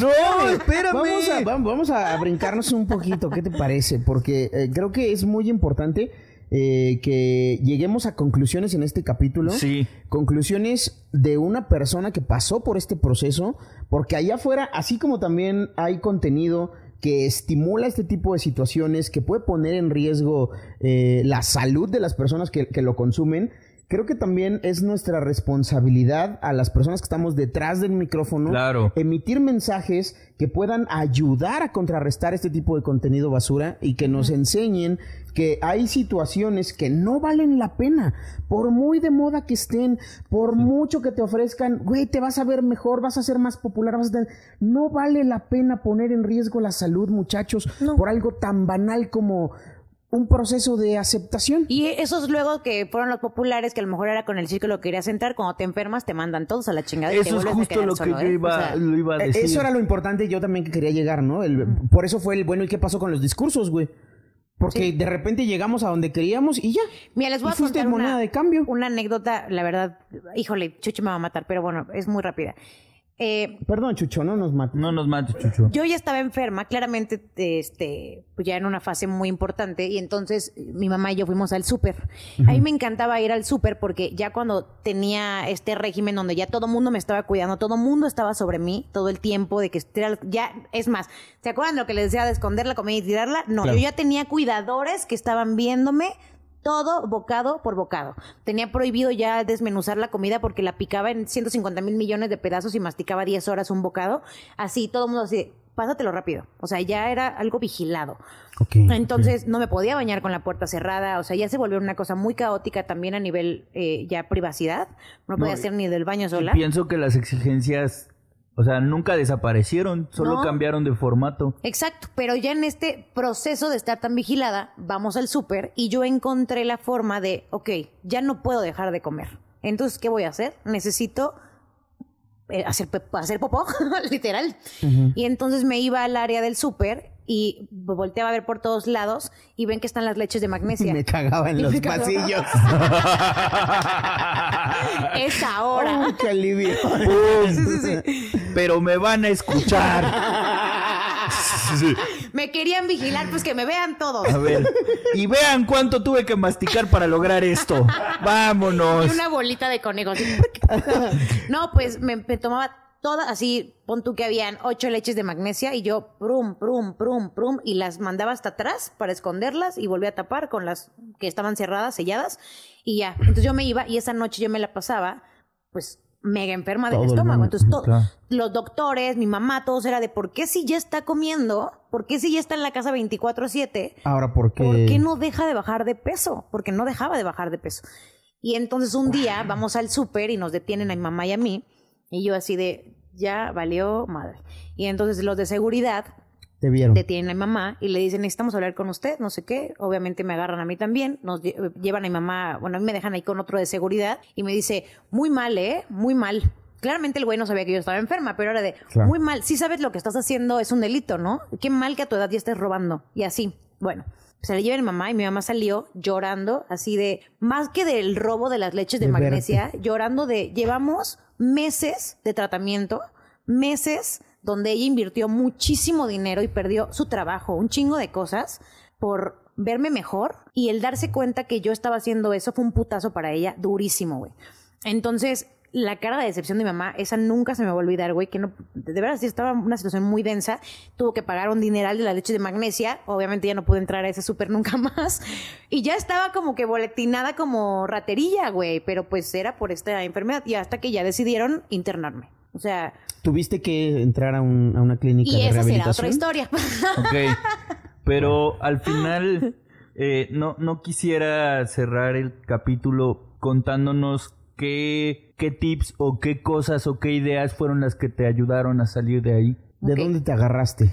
No, no, espérame. Vamos a, brincarnos un poquito, ¿qué te parece? Porque eh, creo que es muy importante eh, que lleguemos a conclusiones en este capítulo. Sí. Conclusiones de una persona que pasó por este proceso, porque allá afuera, así como también hay contenido que estimula este tipo de situaciones, que puede poner en riesgo eh, la salud de las personas que, que lo consumen, creo que también es nuestra responsabilidad a las personas que estamos detrás del micrófono claro. emitir mensajes que puedan ayudar a contrarrestar este tipo de contenido basura y que nos enseñen que hay situaciones que no valen la pena, por muy de moda que estén, por mucho que te ofrezcan, güey, te vas a ver mejor, vas a ser más popular, vas a no vale la pena poner en riesgo la salud, muchachos, por algo tan banal como un proceso de aceptación. Y esos luego que fueron los populares, que a lo mejor era con el círculo que querías entrar, cuando te enfermas te mandan todos a la chingada. Eso es justo lo que yo ¿eh? iba, a e-, decir. Eso era lo importante yo también que quería llegar, ¿no? por eso fue el bueno, ¿y qué pasó con los discursos, güey? Porque de repente llegamos a donde queríamos y ya. Mira, les voy a contar moneda de cambio. una anécdota, la verdad, híjole, Chucho me va a matar, pero bueno, es muy rápida. Eh, Perdón, Chucho, no nos mates. No nos mates, Chucho. Yo ya estaba enferma, claramente, este, pues ya en una fase muy importante, y entonces mi mamá y yo fuimos al súper. A mí me encantaba ir al súper porque ya cuando tenía este régimen donde ya todo el mundo me estaba cuidando, todo el mundo estaba sobre mí todo el tiempo, de que ya, es más, ¿se acuerdan de lo que les decía de esconder la comida y tirarla? No, yo ya tenía cuidadores que estaban viéndome todo bocado por bocado. Tenía prohibido ya desmenuzar la comida porque la picaba en 150 mil millones de pedazos y masticaba 10 horas un bocado. Así, todo el mundo así, pásatelo rápido. O sea, ya era algo vigilado. Entonces no me podía bañar con la puerta cerrada. O sea, ya se volvió una cosa muy caótica también a nivel eh, ya privacidad. No podía hacer ni del baño sola. Pienso que las exigencias o sea, nunca desaparecieron, solo cambiaron de formato. Exacto, pero ya en este proceso de estar tan vigilada, vamos al súper y yo encontré la forma de, ok, ya no puedo dejar de comer. Entonces, ¿qué voy a hacer? Necesito eh, hacer, hacer popó, literal. Y entonces me iba al área del súper y volteaba a ver por todos lados y ven que están las leches de magnesia. Me cagaba en los pasillos. es ahora. qué alivio. Pero me van a escuchar. Me querían vigilar, pues que me vean todos. A ver. Y vean cuánto tuve que masticar para lograr esto. Vámonos. Y una bolita de conejos. No, pues me tomaba todas, así, pon tú que habían ocho leches de magnesia y yo, prum, prum, prum, prum, y las mandaba hasta atrás para esconderlas y volví a tapar con las que estaban cerradas, selladas, y ya. Entonces yo me iba y esa noche yo me la pasaba, pues, mega enferma del estómago. Entonces, los doctores, mi mamá, todos era de por qué si ya está comiendo, por qué si ya está en la casa 24-7. Ahora, ¿por qué? ¿Por qué no deja de bajar de peso? Porque no dejaba de bajar de peso. Y entonces un día vamos al súper y nos detienen a mi mamá y a mí y yo así de, ya valió madre. Y entonces los de seguridad te vieron. Detienen a mi mamá y le dicen, necesitamos hablar con usted, no sé qué. Obviamente me agarran a mí también, nos llevan a mi mamá, bueno, a mí me dejan ahí con otro de seguridad y me dice, muy mal, ¿eh? Muy mal. Claramente el güey no sabía que yo estaba enferma, pero era de, muy mal, si sabes lo que estás haciendo es un delito, ¿no? Qué mal que a tu edad ya estés robando. Y así, bueno. Se le lleva mi mamá y mi mamá salió llorando, así de, más que del robo de las leches de, magnesia, llorando de, llevamos meses de tratamiento, meses donde ella invirtió muchísimo dinero y perdió su trabajo, un chingo de cosas por verme mejor y el darse cuenta que yo estaba haciendo eso fue un putazo para ella durísimo, güey. Entonces, la cara de decepción de mi mamá, esa nunca se me va a olvidar, güey, que no, de verdad sí estaba en una situación muy densa, tuvo que pagar un dineral de la leche de magnesia, obviamente ya no pude entrar a ese súper nunca más, y ya estaba como que boletinada como raterilla, güey, pero pues era por esta enfermedad, y hasta que ya decidieron internarme. O sea... Tuviste que entrar a, un, a una clínica y de esa será otra historia. Ok. Pero al final, eh, no, no quisiera cerrar el capítulo contándonos qué, qué tips o qué cosas o qué ideas fueron las que te ayudaron a salir de ahí. ¿De dónde te agarraste?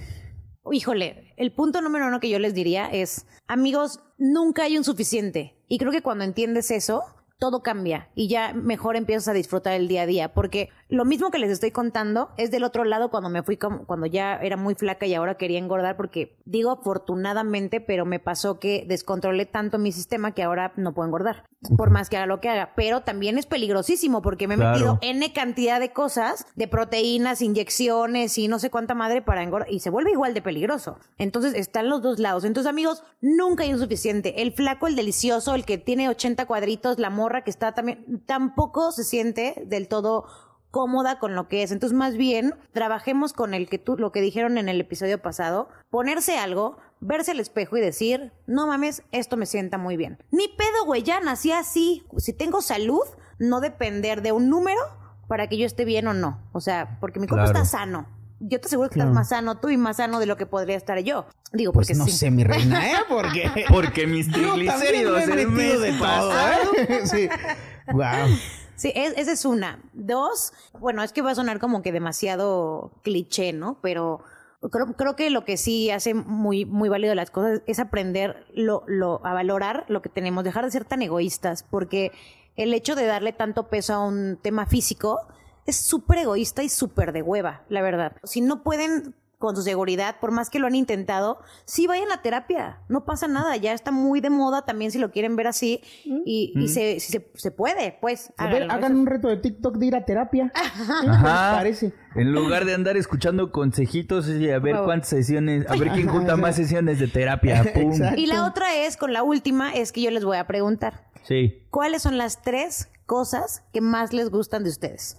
Híjole, el punto número uno que yo les diría es, amigos, nunca hay un suficiente. Y creo que cuando entiendes eso, todo cambia y ya mejor empiezas a disfrutar el día a día. Porque lo mismo que les estoy contando es del otro lado cuando me fui, como- cuando ya era muy flaca y ahora quería engordar, porque digo afortunadamente, pero me pasó que descontrolé tanto mi sistema que ahora no puedo engordar, por más que haga lo que haga. Pero también es peligrosísimo porque me he Claro. metido N cantidad de cosas, de proteínas, inyecciones y no sé cuánta madre para engordar. Y se vuelve igual de peligroso. Entonces están los dos lados. Entonces, amigos, nunca hay un suficiente. El flaco, el delicioso, el que tiene 80 cuadritos, la morra que está también, tampoco se siente del todo cómoda con lo que es. Entonces, más bien, trabajemos con el que tú, lo que dijeron en el episodio pasado, ponerse algo, verse al espejo y decir, no mames, esto me sienta muy bien. Ni pedo, güey, ya nací así. Si tengo salud, no depender de un número para que yo esté bien o no. O sea, porque mi cuerpo Claro. está sano. Yo te aseguro que Claro. estás más sano tú y más sano de lo que podría estar yo. Digo, Pues porque no sí. sé, mi reina, ¿eh? Porque... Porque mis triglicéridos me he metido de todo, ¿eh? Sí. Wow. Sí, es- esa es una. Dos, bueno, es que va a sonar como que demasiado cliché, ¿no? Pero creo, creo que lo que sí hace muy, muy válido las cosas es aprender lo, a valorar lo que tenemos, dejar de ser tan egoístas, porque el hecho de darle tanto peso a un tema físico es súper egoísta y súper de hueva, la verdad. Si no pueden con su seguridad, por más que lo han intentado, sí vayan a terapia, no pasa nada, ya está muy de moda también si lo quieren ver así y, y se, si se, se puede, pues. A ver, hagan un reto de TikTok de ir a terapia. ¿Qué les Ajá. parece? En lugar de andar escuchando consejitos y a ver cuántas sesiones, a ver quién junta más sesiones de terapia. Pum. Y la otra es, con la última, es que yo les voy a preguntar, Sí. ¿cuáles son las tres cosas que más les gustan de ustedes?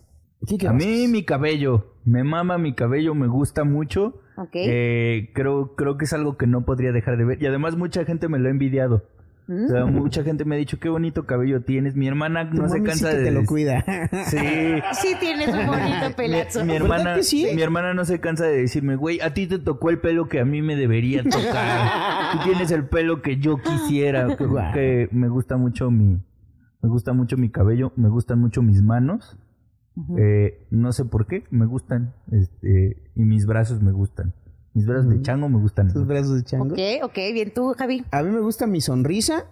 A mí mi cabello, me mama mi cabello, me gusta mucho. Ok. Eh, creo, creo que es algo que no podría dejar de ver. Y además mucha gente me lo ha envidiado. O sea, mucha gente me ha dicho, qué bonito cabello tienes. Mi hermana Tu no se sí cansa que de... te lo cuida. Sí. Sí tienes un bonito pelazo. Mi, mi ¿Verdad hermana, que sí? mi hermana no se cansa de decirme, güey, a ti te tocó el pelo que a mí me debería tocar. Tú tienes el pelo que yo quisiera. Que, que me gusta mucho mi, me gusta mucho mi cabello, me gustan mucho mis manos. Eh, no sé por qué, me gustan. Este, y mis brazos me gustan. Mis brazos de chango me gustan. Tus brazos de chango. Ok, ok, bien tú, Javi. A mí me gusta mi sonrisa.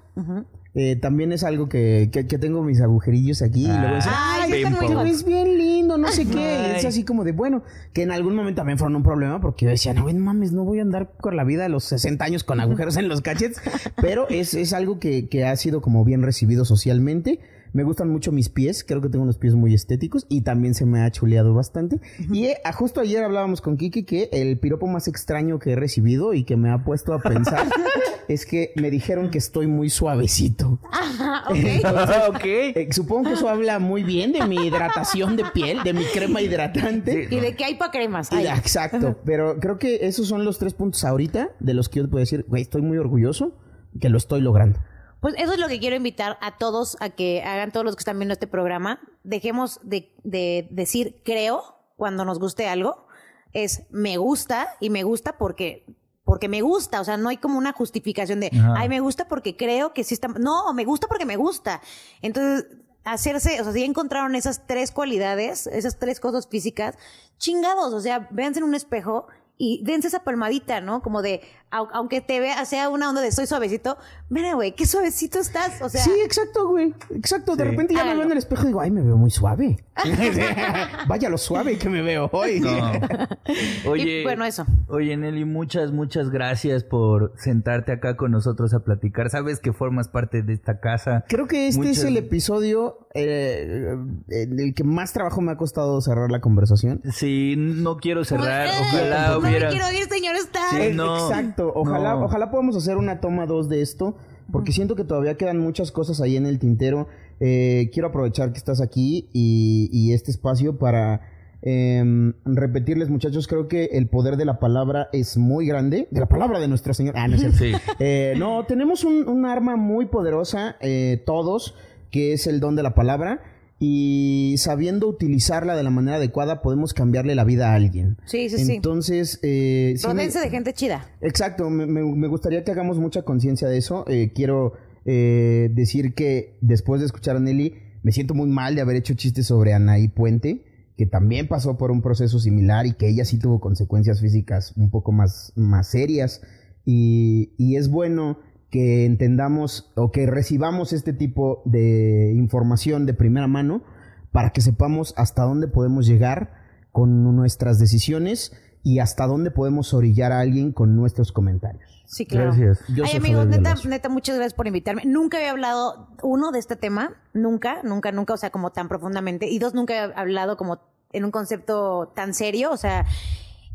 Eh, también es algo que, que, que tengo mis agujerillos aquí. y luego Ay, ay, hot". ves bien lindo, no sé qué. Es así como de, bueno, que en algún momento también fueron un problema porque yo decía, no, no mames, no voy a andar por la vida a los 60 años con agujeros en los cachetes. Pero es, es algo que, que ha sido como bien recibido socialmente. Me gustan mucho mis pies, creo que tengo unos pies muy estéticos y también se me ha chuleado bastante. Y eh, a- justo ayer hablábamos con Kiki que el piropo más extraño que he recibido y que me ha puesto a pensar es que me dijeron que estoy muy suavecito. Ajá, ok. ok. Eh, supongo que eso habla muy bien de mi hidratación de piel, de mi crema hidratante. ¿Y de qué hay para cremas? Exacto, pero creo que esos son los tres puntos ahorita de los que yo te puedo decir, güey, estoy muy orgulloso que lo estoy logrando. Pues eso es lo que quiero invitar a todos a que hagan todos los que están viendo este programa. Dejemos de, de decir creo cuando nos guste algo. Es me gusta y me gusta porque porque me gusta, o sea, no hay como una justificación de, Ajá. ay, me gusta porque creo que sí está, no, me gusta porque me gusta. Entonces, hacerse, o sea, si encontraron esas tres cualidades, esas tres cosas físicas, chingados, o sea, véanse en un espejo y dense esa palmadita, ¿no? Como de, aunque te vea, sea una onda de soy suavecito, mira, güey, qué suavecito estás, o sea, sí, exacto, güey. Exacto. De Sí. repente ya me veo en el espejo y digo, ay, me veo muy suave. Vaya lo suave que me veo hoy. No. Oye, Y, bueno, eso. Oye, Nelly, muchas, muchas gracias por sentarte acá con nosotros a platicar. Sabes que formas parte de esta casa. Creo que este Muchas- es el episodio eh, en el que más trabajo me ha costado cerrar la conversación. Sí, no quiero cerrar. Como, Ojalá no hubiera. me quiero ir, señor. Sí. Eh, no, Exacto. Ojalá, no. ojalá podamos hacer una toma dos de esto. Porque siento que todavía quedan muchas cosas ahí en el tintero. eh, quiero aprovechar que estás aquí y, y este espacio para em, repetirles, muchachos, creo que el poder de la palabra es muy grande. De la palabra de nuestro Señor. Ah, no, es cierto. Sí. Eh, no, tenemos un, un arma muy poderosa, eh, todos, que es el don de la palabra. Y sabiendo utilizarla de la manera adecuada, podemos cambiarle la vida a alguien. Sí, sí, sí. Entonces, eh, sí me- de gente chida. Exacto, me, me- me gustaría que hagamos mucha conciencia de eso. Eh, quiero eh, decir que después de escuchar a Nelly, me siento muy mal de haber hecho chistes sobre Anaí Puente, que también pasó por un proceso similar y que ella sí tuvo consecuencias físicas un poco más, más serias. Y, y es bueno que entendamos o que recibamos este tipo de información de primera mano para que sepamos hasta dónde podemos llegar con nuestras decisiones y hasta dónde podemos orillar a alguien con nuestros comentarios. Sí, claro. Gracias. Yo Ay, soy amigos, neta, muchas gracias por invitarme. Nunca había hablado, uno, de este tema. Nunca, nunca, nunca, o sea, como tan profundamente. Y dos, nunca he hablado como en un concepto tan serio, o sea,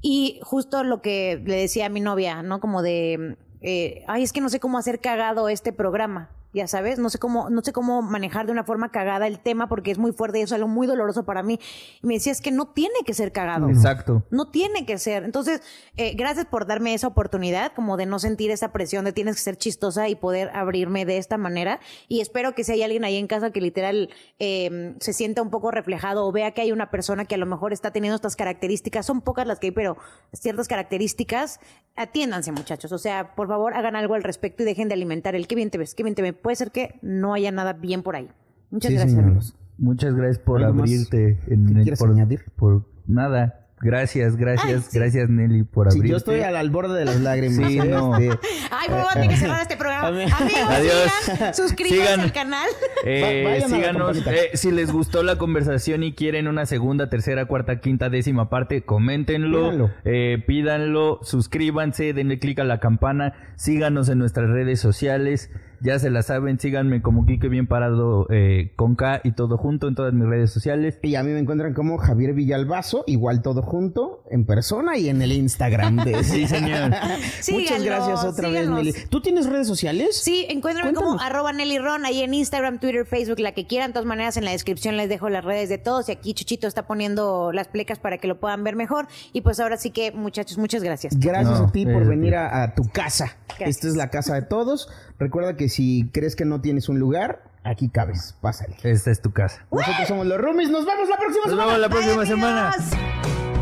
y justo lo que le decía a mi novia, ¿no? Como de, eh, ay, es que no sé cómo hacer cagado este programa. Ya sabes, no sé cómo, no sé cómo manejar de una forma cagada el tema porque es muy fuerte y es algo muy doloroso para mí. Y me decía, es que no tiene que ser cagado. Exacto. No tiene que ser. Entonces, eh, gracias por darme esa oportunidad, como de no sentir esa presión de tienes que ser chistosa y poder abrirme de esta manera. Y espero que si hay alguien ahí en casa que literal eh, se sienta un poco reflejado o vea que hay una persona que a lo mejor está teniendo estas características, son pocas las que hay, pero ciertas características, atiéndanse muchachos. O sea, por favor hagan algo al respecto y dejen de alimentar el qué bien te ves, qué bien te ves. Puede ser que no haya nada bien por ahí. Muchas Sí, gracias, señor. amigos. Muchas gracias por ¿Algo más abrirte. En, el- por, añadir? por nada. Gracias, gracias, Ay, sí. gracias Nelly por Sí, abrirte. yo estoy al, al borde de las lágrimas. Sí, ¿eh? no. Este, Ay, voy a tener que cerrar este programa. Amigos. Adiós. sigan, suscríbanse Sigan. al canal. Eh, síganos. eh, si les gustó la conversación y quieren una segunda, tercera, cuarta, quinta, décima parte, coméntenlo, Pídanlo. eh, pídanlo, suscríbanse, denle click a la campana, síganos en nuestras redes sociales. Ya se la saben, síganme como Kike Bien Parado eh, con K y todo junto en todas mis redes sociales. Y a mí me encuentran como Javier Villalbazo, igual todo junto, en persona y en el Instagram. De... Sí, señor. Muchas Síganlo, gracias otra síganos. vez, Nelly. ¿Tú tienes redes sociales? Sí, encuéntrenme como arroba Nelly Ron ahí en Instagram, Twitter, Facebook, la que quieran. De todas maneras, en la descripción les dejo las redes de todos. Y aquí Chuchito está poniendo las plecas para que lo puedan ver mejor. Y pues ahora sí que, muchachos, muchas gracias. Gracias No, a ti por venir a, a tu casa. Gracias. Esta es la casa de todos. Recuerda que si crees que no tienes un lugar, aquí cabes. Pásale. Esta es tu casa. Nosotros somos los roomies. Nos vemos la próxima Nos semana. vemos la próxima Bye, semana. amigos.